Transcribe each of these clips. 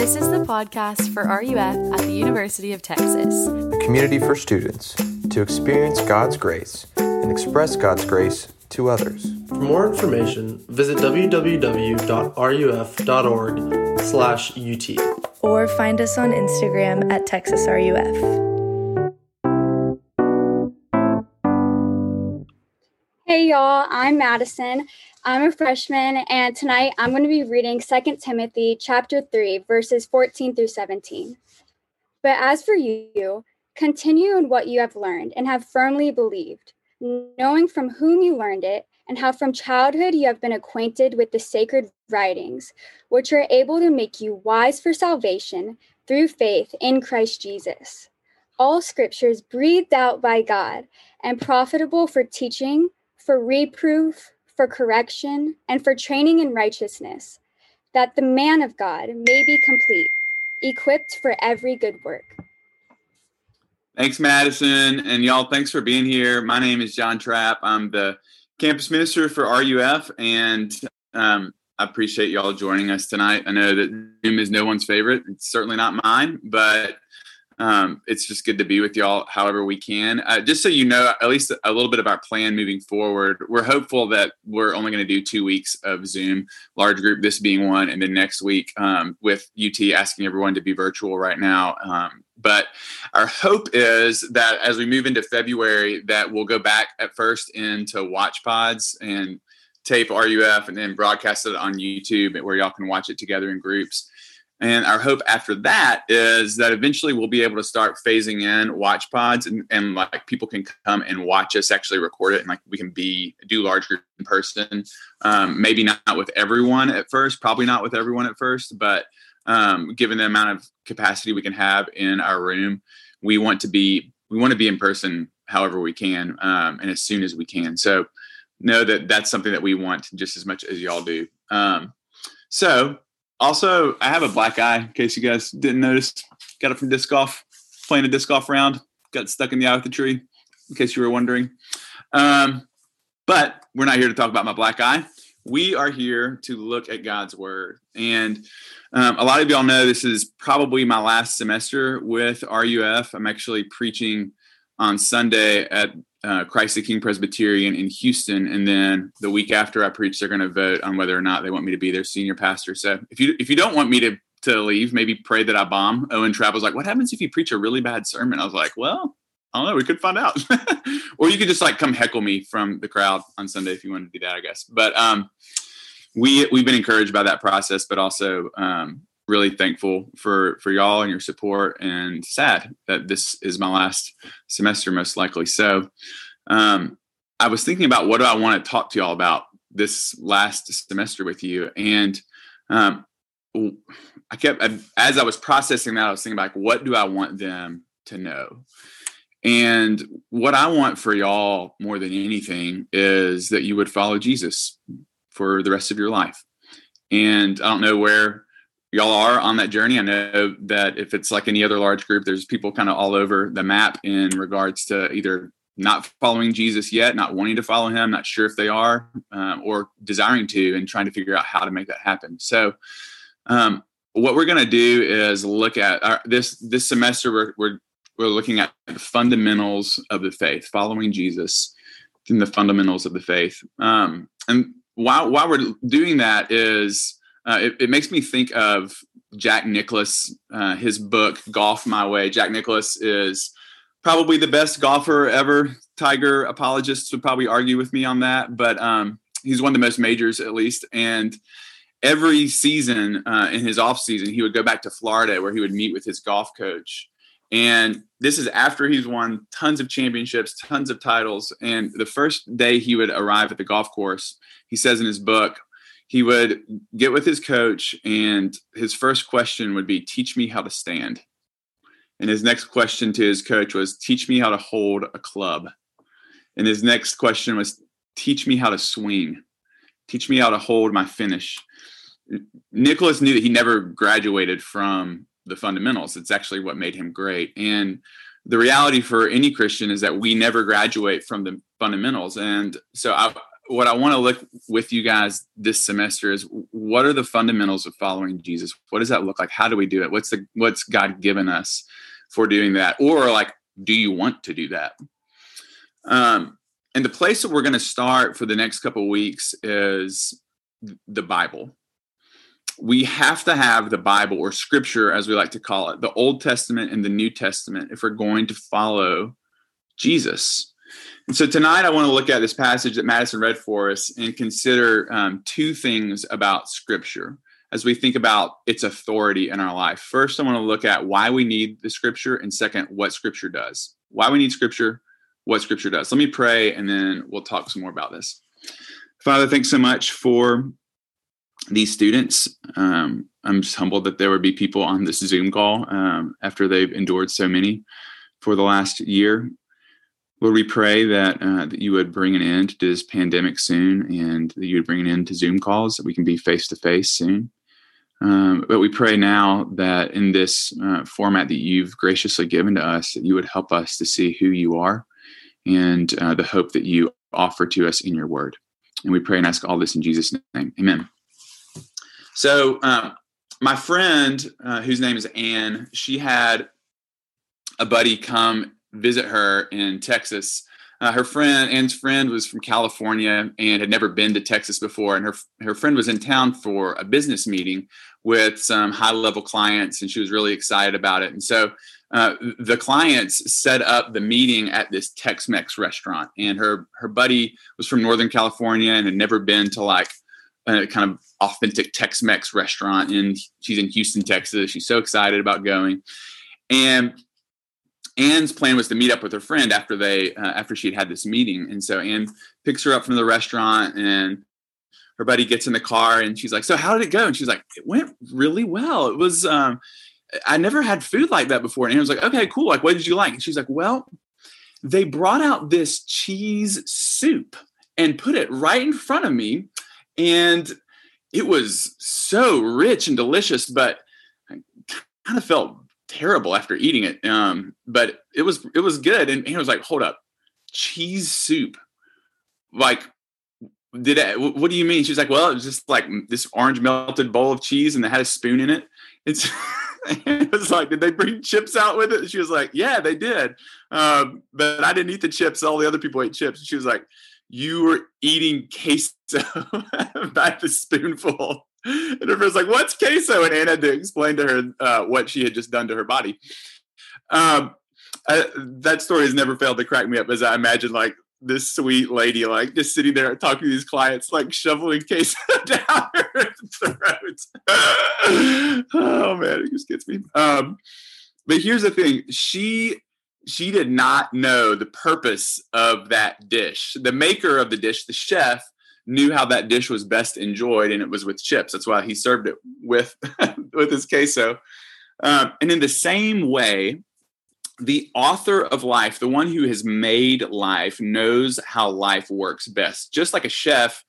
This is the podcast for RUF at the University of Texas, a community for students to experience God's grace and express God's grace to others. For more information, visit www.ruf.org/ut or find us on Instagram at TexasRUF. Hey y'all, I'm Madison. I'm a freshman, and tonight I'm going to be reading 2 Timothy chapter 3, verses 14 through 17. But as for you, continue in what you have learned and have firmly believed, knowing from whom you learned it, and how from childhood you have been acquainted with the sacred writings, which are able to make you wise for salvation through faith in Christ Jesus. All scriptures breathed out by God and profitable for teaching, for reproof, for correction, and for training in righteousness, that the man of God may be complete, equipped for every good work. Thanks, Madison. And y'all, thanks for being here. My name is John Trapp. I'm the campus minister for RUF, and um, I appreciate y'all joining us tonight. I know that Zoom is no one's favorite. It's certainly not mine, but um, it's just good to be with y'all however we can. Uh, just so you know, at least a little bit of our plan moving forward, we're hopeful that we're only going to do two weeks of Zoom, large group, this being one, and then next week um, with UT asking everyone to be virtual right now. Um, but our hope is that as we move into February, that we'll go back at first into watch pods and tape RUF and then broadcast it on YouTube where y'all can watch it together in groups. And our hope after that is that eventually we'll be able to start phasing in watch pods and, and like people can come and watch us actually record it and like we can be do large in person. Um, maybe not, not with everyone at first, probably not with everyone at first, but um, given the amount of capacity we can have in our room, we want to be we want to be in person however we can um, and as soon as we can. So know that that's something that we want just as much as y'all do. Um, so also, I have a black eye, in case you guys didn't notice. Got it from disc golf, playing a disc golf round. Got stuck in the eye of the tree, in case you were wondering. Um, but we're not here to talk about my black eye. We are here to look at God's word. And um, a lot of y'all know this is probably my last semester with RUF. I'm actually preaching on Sunday at uh, Christ the King Presbyterian in Houston, and then the week after I preach, they're going to vote on whether or not they want me to be their senior pastor. So if you if you don't want me to to leave, maybe pray that I bomb. Owen Trapp was like, "What happens if you preach a really bad sermon?" I was like, "Well, I don't know. We could find out, or you could just like come heckle me from the crowd on Sunday if you want to do that, I guess." But um, we we've been encouraged by that process, but also um, really thankful for for y'all and your support and sad that this is my last semester most likely. So um, i was thinking about what do i want to talk to y'all about this last semester with you and um, i kept as i was processing that i was thinking like what do i want them to know? And what i want for y'all more than anything is that you would follow jesus for the rest of your life. And i don't know where y'all are on that journey. I know that if it's like any other large group, there's people kind of all over the map in regards to either not following Jesus yet, not wanting to follow him, not sure if they are, um, or desiring to, and trying to figure out how to make that happen. So, um, what we're going to do is look at our, this this semester. We're, we're we're looking at the fundamentals of the faith, following Jesus, in the fundamentals of the faith. Um, and while while we're doing that, is uh, it, it, makes me think of Jack Nicklaus, uh, his book Golf My Way. Jack Nicklaus is probably the best golfer ever. Tiger apologists would probably argue with me on that, but um, he's won the most majors at least. And every season uh, in his off season, he would go back to Florida where he would meet with his golf coach. And this is after he's won tons of championships, tons of titles. And the first day he would arrive at the golf course, he says in his book, he would get with his coach and his first question would be teach me how to stand. And his next question to his coach was teach me how to hold a club. And his next question was teach me how to swing. Teach me how to hold my finish. Nicklaus knew that he never graduated from the fundamentals. It's actually what made him great. And the reality for any christian is that we never graduate from the fundamentals. And so I, what I want to look with you guys this semester is what are the fundamentals of following Jesus? What does that look like? How do we do it? What's the what's God given us for doing that? Or like, do you want to do that? Um, and the place that we're going to start for the next couple weeks is the Bible. We have to have the Bible or Scripture, as we like to call it, the Old Testament and the New Testament, if we're going to follow Jesus. And so tonight, I want to look at this passage that Madison read for us and consider um, two things about Scripture as we think about its authority in our life. First, I want to look at why we need the Scripture, and second, what Scripture does. Why we need Scripture, what Scripture does. Let me pray, and then we'll talk some more about this. Father, thanks so much for these students. Um, I'm just humbled that there would be people on this Zoom call um, after they've endured so many for the last year. Lord, we pray that uh, that you would bring an end to this pandemic soon, and that you would bring an end to Zoom calls, that we can be face to face soon. Um, but we pray now that in this uh, format that you've graciously given to us, that you would help us to see who you are and uh, the hope that you offer to us in your word. And we pray and ask all this in Jesus' name. Amen. So, um, my friend, uh, whose name is Anne, she had a buddy come visit her in Texas. Uh, her friend, Anne's friend, was from California and had never been to Texas before. And her her friend was in town for a business meeting with some high level clients, and she was really excited about it. And so uh, the clients set up the meeting at this Tex-Mex restaurant, and her her buddy was from Northern California and had never been to like a kind of authentic Tex-Mex restaurant. And she's in Houston, Texas. She's so excited about going, and Anne's plan was to meet up with her friend after they uh, after she'd had this meeting, and so Anne picks her up from the restaurant and her buddy gets in the car and she's like, "So how did it go?" And she's like, "It went really well. It was um, I never had food like that before. And he was like, okay, cool. Like, what did you like? And she's like, well, they brought out this cheese soup and put it right in front of me. And it was so rich and delicious, but I kind of felt terrible after eating it. Um, but it was it was good. And he was like, hold up, cheese soup. Like, did it, what do you mean? She's like, well, it was just like this orange melted bowl of cheese and it had a spoon in it. It's it was like, did they bring chips out with it? she was like, yeah, they did. Um, but I didn't eat the chips. All the other people ate chips. She was like, you were eating queso by the spoonful. And was like, what's queso? And Anna had to explain to her uh, what she had just done to her body. Um, I, that story has never failed to crack me up as I imagine like this sweet lady, like just sitting there talking to these clients, like shoveling queso down her throat. oh man, it just gets me. Um, but here's the thing: she she did not know the purpose of that dish. The maker of the dish, the chef, knew how that dish was best enjoyed, and it was with chips. That's why he served it with with his queso. Um, and in the same way, the author of life, the one who has made life, knows how life works best. Just like a chef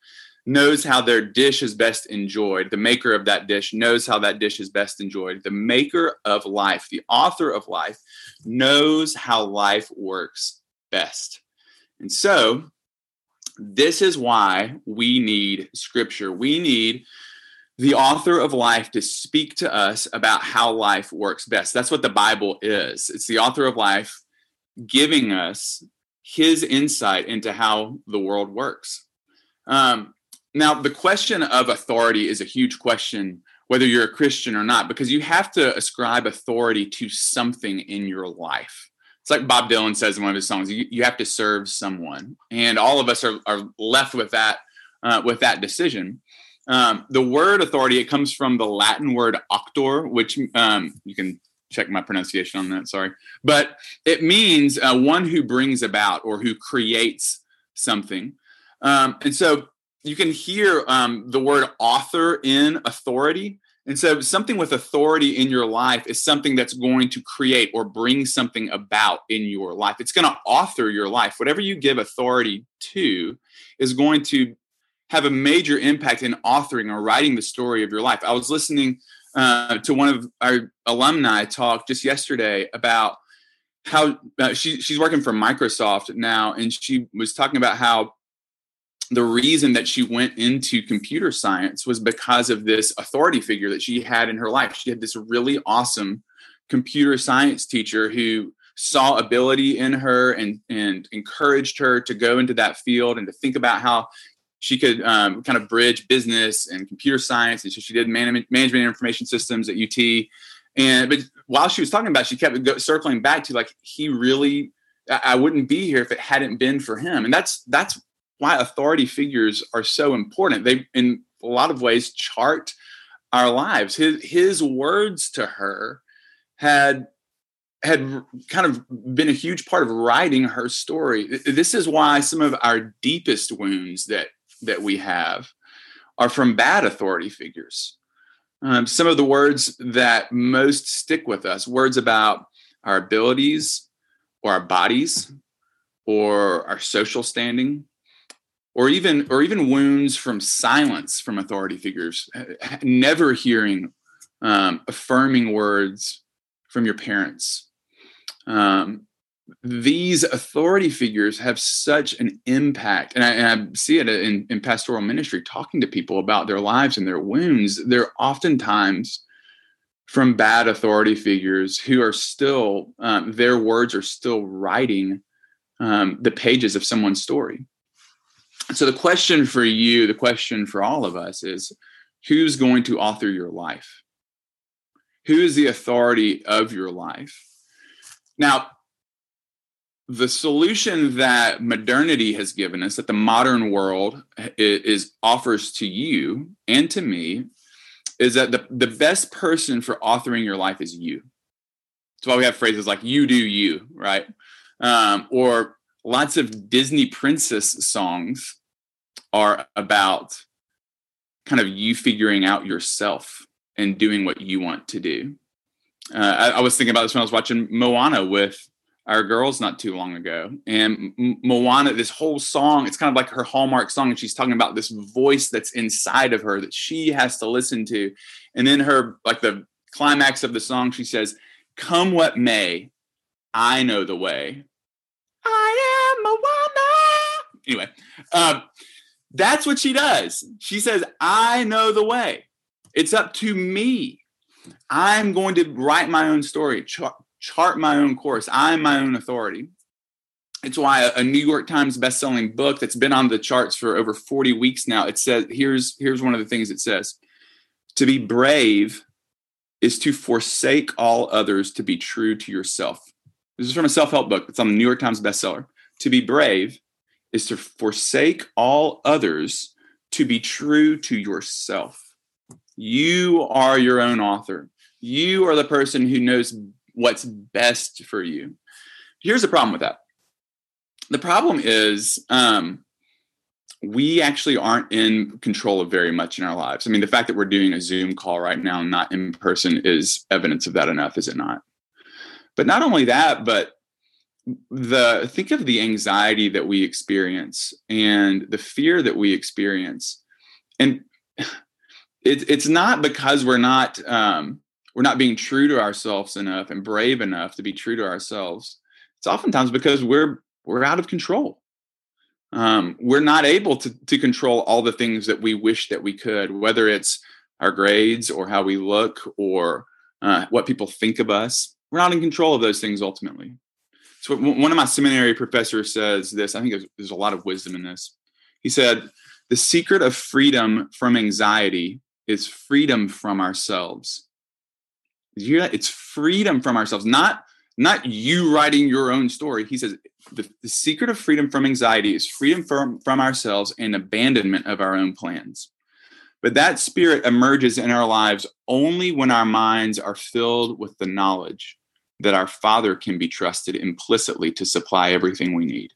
knows how their dish is best enjoyed, the maker of that dish knows how that dish is best enjoyed. The maker of life, the author of life, knows how life works best. And so, this is why we need scripture. We need the author of life to speak to us about how life works best. That's what the Bible is. It's the author of life giving us his insight into how the world works. Um, now, the question of authority is a huge question, whether you're a Christian or not, because you have to ascribe authority to something in your life. It's like Bob Dylan says in one of his songs, you, you have to serve someone. And all of us are, are left with that, uh, with that decision. Um, the word authority, it comes from the Latin word auctor, which um, you can check my pronunciation on that, sorry. But it means uh, one who brings about or who creates something. Um, and so you can hear um, the word author in authority. And so something with authority in your life is something that's going to create or bring something about in your life. It's going to author your life. Whatever you give authority to is going to have a major impact in authoring or writing the story of your life. I was listening uh, to one of our alumni talk just yesterday about how uh, she, she's working for Microsoft now, and she was talking about how the reason that she went into computer science was because of this authority figure that she had in her life. She had this really awesome computer science teacher who saw ability in her and and encouraged her to go into that field and to think about how she could um, kind of bridge business and computer science. And so she did management management information systems at ut and but while she was talking about it, she kept circling back to like he really i wouldn't be here if it hadn't been for him. And that's that's why authority figures are so important they in a lot of ways chart our lives his his words to her had had kind of been a huge part of writing her story. This is why some of our deepest wounds that that we have are from bad authority figures. Um, some of the words that most stick with us, words about our abilities or our bodies or our social standing or even or even wounds from silence from authority figures never hearing um, affirming words from your parents. Um, these authority figures have such an impact and I, and I see it in, in, pastoral ministry talking to people about their lives and their wounds. They're oftentimes from bad authority figures who are still um, their words are still writing um, the pages of someone's story so the question for you the question for all of us is who's going to author your life who is the authority of your life now, the solution that modernity has given us, that the modern world is, offers to you and to me, is that the, the best person for authoring your life is you. That's why we have phrases like "you do you," right? Um, or lots of Disney princess songs are about kind of you figuring out yourself and doing what you want to do. Uh, I, I, was thinking about this when I was watching Moana with our girls not too long ago. And Moana, this whole song, it's kind of like her hallmark song. And she's talking about this voice that's inside of her that she has to listen to. And then her, like the climax of the song, she says, Come what may, I know the way. I am Moana. Anyway, um, that's what she does. She says, I know the way. It's up to me I'm going to write my own story, chart, my own course. I'm my own authority. It's why a, a New York Times best-selling book that's been on the charts for over 40 weeks now. It says here's here's one of the things it says: to be brave is to forsake all others to be true to yourself. This is from a self-help book. It's on the New York Times bestseller. To be brave is to forsake all others to be true to yourself. You are your own author. You are the person who knows what's best for you. Here's the problem with that. The problem is um, we actually aren't in control of very much in our lives. I mean, the fact that we're doing a Zoom call right now, not in person, is evidence of that enough, is it not? But not only that, but the think of the anxiety that we experience and the fear that we experience and it, it's not because we're not um, we're not being true to ourselves enough and brave enough to be true to ourselves. It's oftentimes because we're we're out of control. Um, we're not able to to control all the things that we wish that we could, whether it's our grades or how we look or uh, what people think of us. We're not in control of those things ultimately. So one of my seminary professors says this. I think there's, there's a lot of wisdom in this. He said, "The secret of freedom from anxiety is freedom from ourselves. Did you hear that? It's freedom from ourselves, not not you writing your own story. He says the, the secret of freedom from anxiety is freedom from, from ourselves and abandonment of our own plans. But that spirit emerges in our lives only when our minds are filled with the knowledge that our Father can be trusted implicitly to supply everything we need.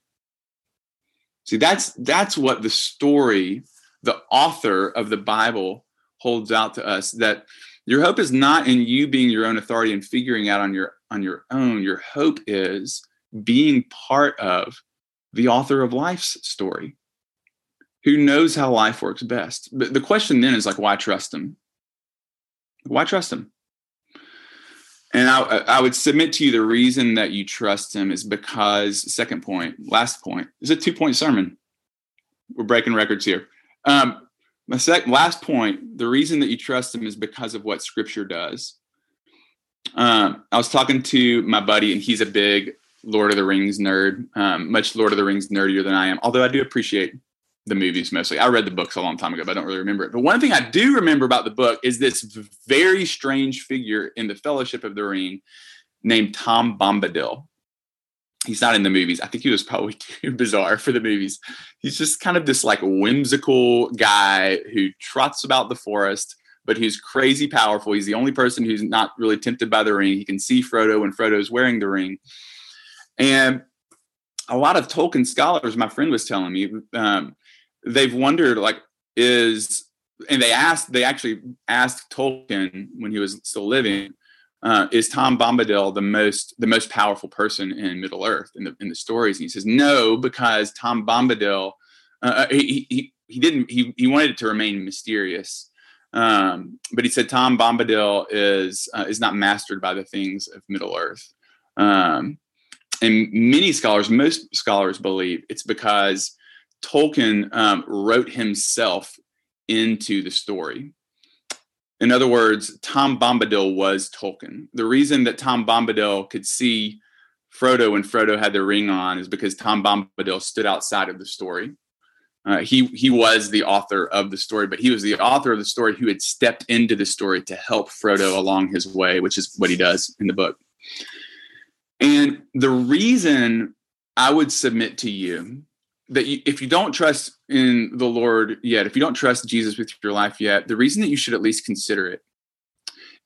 See, that's that's what the story, the author of the Bible holds out to us that your hope is not in you being your own authority and figuring out on your on your own. Your hope is being part of the author of life's story who knows how life works best. But the question then is like why trust him? Why trust him and I, I would submit to you the reason that you trust him is because second point last point is a two point sermon we're breaking records here. Um, my second last point: the reason that you trust him is because of what Scripture does. Um, I was talking to my buddy, and he's a big Lord of the Rings nerd, um, much Lord of the Rings nerdier than I am. Although I do appreciate the movies mostly. I read the books a long time ago, but I don't really remember it. But one thing I do remember about the book is this very strange figure in the Fellowship of the Ring named Tom Bombadil. He's not in the movies. I think he was probably too bizarre for the movies. He's just kind of this like whimsical guy who trots about the forest, but he's crazy powerful. He's the only person who's not really tempted by the ring. He can see Frodo when Frodo's wearing the ring. And a lot of Tolkien scholars, my friend was telling me, um, they've wondered like is and they asked they actually asked Tolkien when he was still living uh, is Tom Bombadil the most the most powerful person in Middle Earth in the in the stories? And he says no because Tom Bombadil uh, uh he, he he didn't he he wanted it to remain mysterious. Um, but he said Tom Bombadil is uh, is not mastered by the things of Middle Earth. Um, and many scholars, most scholars believe it's because Tolkien um, wrote himself into the story. In other words, Tom Bombadil was Tolkien. The reason that Tom Bombadil could see Frodo when Frodo had the ring on is because Tom Bombadil stood outside of the story. Uh, he he was the author of the story, but he was the author of the story who had stepped into the story to help Frodo along his way, which is what he does in the book. And the reason I would submit to you that you, if you don't trust in the Lord yet, if you don't trust Jesus with your life yet, the reason that you should at least consider it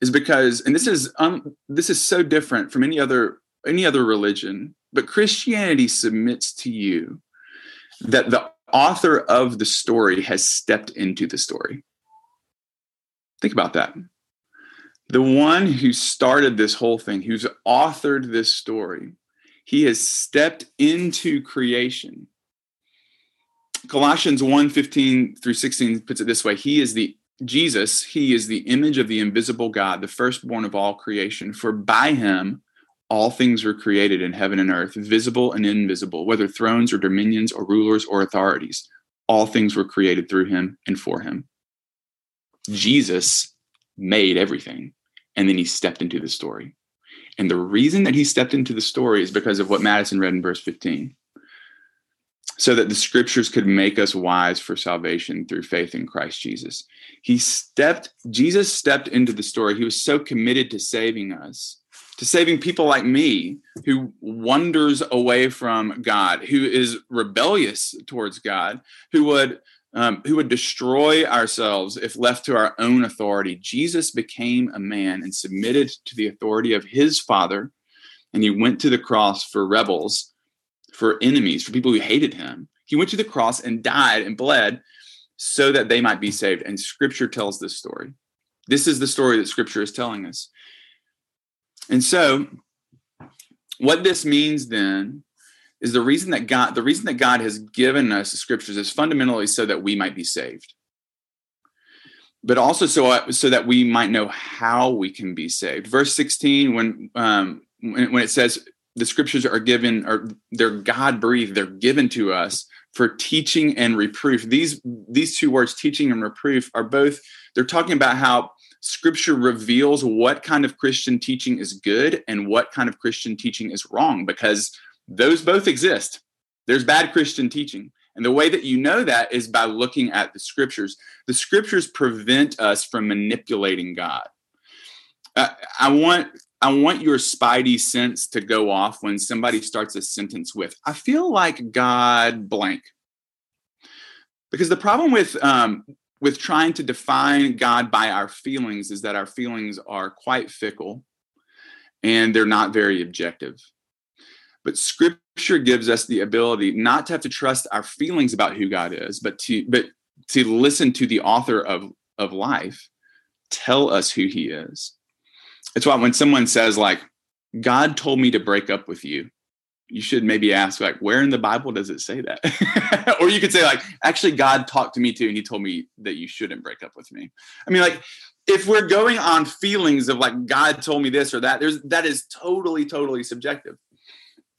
is because, and this is um, this is so different from any other any other religion, but Christianity submits to you that the author of the story has stepped into the story. Think about that. The one who started this whole thing, who's authored this story, he has stepped into creation Colossians 1 15 through 16 puts it this way He is the Jesus, he is the image of the invisible God, the firstborn of all creation. For by him all things were created in heaven and earth, visible and invisible, whether thrones or dominions or rulers or authorities. All things were created through him and for him. Jesus made everything, and then he stepped into the story. And the reason that he stepped into the story is because of what Madison read in verse 15 so that the scriptures could make us wise for salvation through faith in Christ Jesus. He stepped, Jesus stepped into the story. He was so committed to saving us, to saving people like me who wanders away from God, who is rebellious towards God, who would um, who would destroy ourselves if left to our own authority. Jesus became a man and submitted to the authority of his Father, and he went to the cross for rebels for enemies, for people who hated him. He went to the cross and died and bled so that they might be saved. And scripture tells this story. This is the story that scripture is telling us. And so, what this means then is the reason that God, the reason that God has given us the scriptures is fundamentally so that we might be saved. But also so, so that we might know how we can be saved. Verse 16, when um, when it says, the scriptures are given or they're god breathed they're given to us for teaching and reproof. These these two words teaching and reproof are both they're talking about how scripture reveals what kind of christian teaching is good and what kind of christian teaching is wrong because those both exist. There's bad christian teaching. And the way that you know that is by looking at the scriptures. The scriptures prevent us from manipulating god. Uh, I want I want your spidey sense to go off when somebody starts a sentence with, I feel like God blank. Because the problem with, um, with trying to define God by our feelings is that our feelings are quite fickle and they're not very objective. But scripture gives us the ability not to have to trust our feelings about who God is, but to but to listen to the author of, of life tell us who he is it's why when someone says like god told me to break up with you you should maybe ask like where in the bible does it say that? Or you could say like actually god talked to me too and he told me that you shouldn't break up with me. I mean like if we're going on feelings of like god told me this or that there's that is totally totally subjective.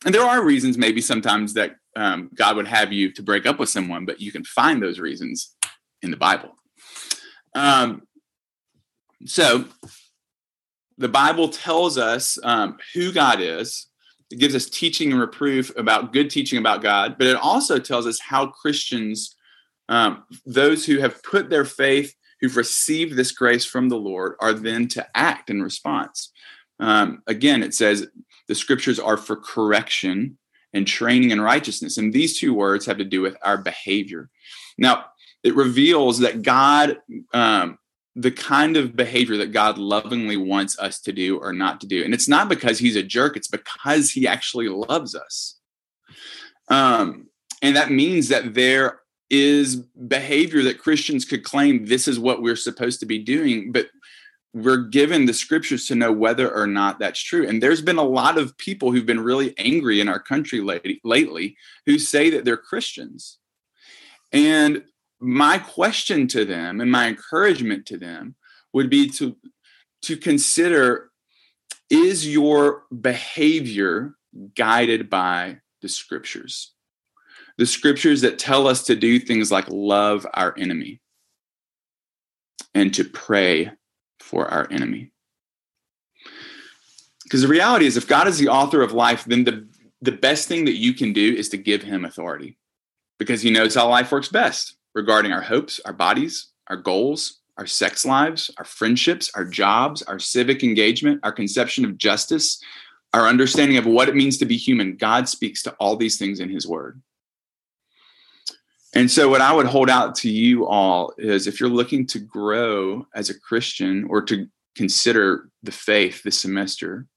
And there are reasons maybe sometimes that um, God would have you to break up with someone, but you can find those reasons in the Bible. Um, so the Bible tells us um, who God is. It gives us teaching and reproof about good teaching about God, but it also tells us how Christians, um, those who have put their faith, who've received this grace from the Lord, are then to act in response. Um, again, it says the scriptures are for correction and training in righteousness. And these two words have to do with our behavior. Now, it reveals that God, um, the kind of behavior that God lovingly wants us to do or not to do. And it's not because he's a jerk, it's because he actually loves us. Um, and that means that there is behavior that Christians could claim this is what we're supposed to be doing, but we're given the scriptures to know whether or not that's true. And there's been a lot of people who've been really angry in our country lately, lately who say that they're Christians. And my question to them and my encouragement to them would be to to consider is your behavior guided by the scriptures? The scriptures that tell us to do things like love our enemy and to pray for our enemy. Because the reality is if god is the author of life then the the best thing that you can do is to give him authority because he knows how life works best regarding our hopes, our bodies, our goals, our sex lives, our friendships, our jobs, our civic engagement, our conception of justice, our understanding of what it means to be human. God speaks to all these things in His Word. And so, what I would hold out to you all is if you're looking to grow as a Christian or to consider the faith this semester,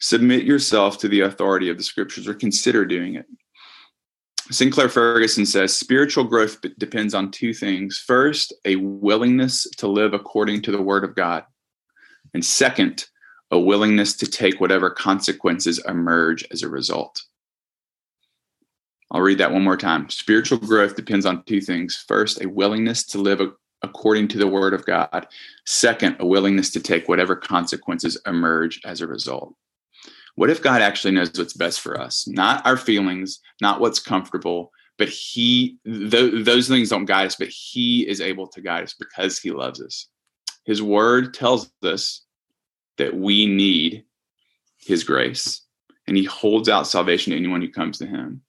submit yourself to the authority of the scriptures or consider doing it. Sinclair Ferguson says spiritual growth depends on two things. First, a willingness to live according to the word of God. And second, a willingness to take whatever consequences emerge as a result. I'll read that one more time. Spiritual growth depends on two things. First, a willingness to live according to the word of God. Second, a willingness to take whatever consequences emerge as a result. What if God actually knows what's best for us? Not our feelings, not what's comfortable, but He, th- those things don't guide us, but He is able to guide us because He loves us. His word tells us that we need His grace, and He holds out salvation to anyone who comes to Him.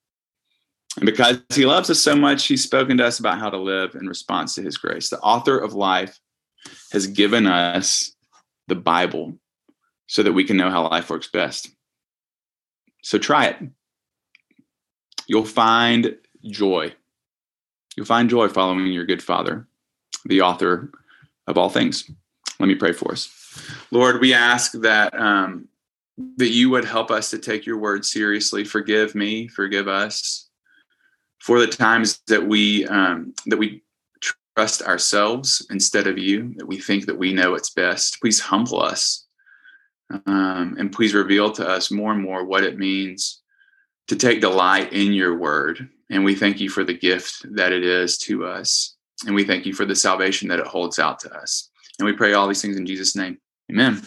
And because He loves us so much, He's spoken to us about how to live in response to His grace. The author of life has given us the Bible so that we can know how life works best. So try it. You'll find joy. You'll find joy following your good Father, the author of all things. Let me pray for us. Lord, we ask that um, that you would help us to take your word seriously. Forgive me, forgive us for the times that we um, that we trust ourselves instead of you. That we think that we know what's best. Please humble us um, and please reveal to us more and more what it means to take delight in your word. And we thank you for the gift that it is to us. And we thank you for the salvation that it holds out to us. And we pray all these things in Jesus' name. Amen.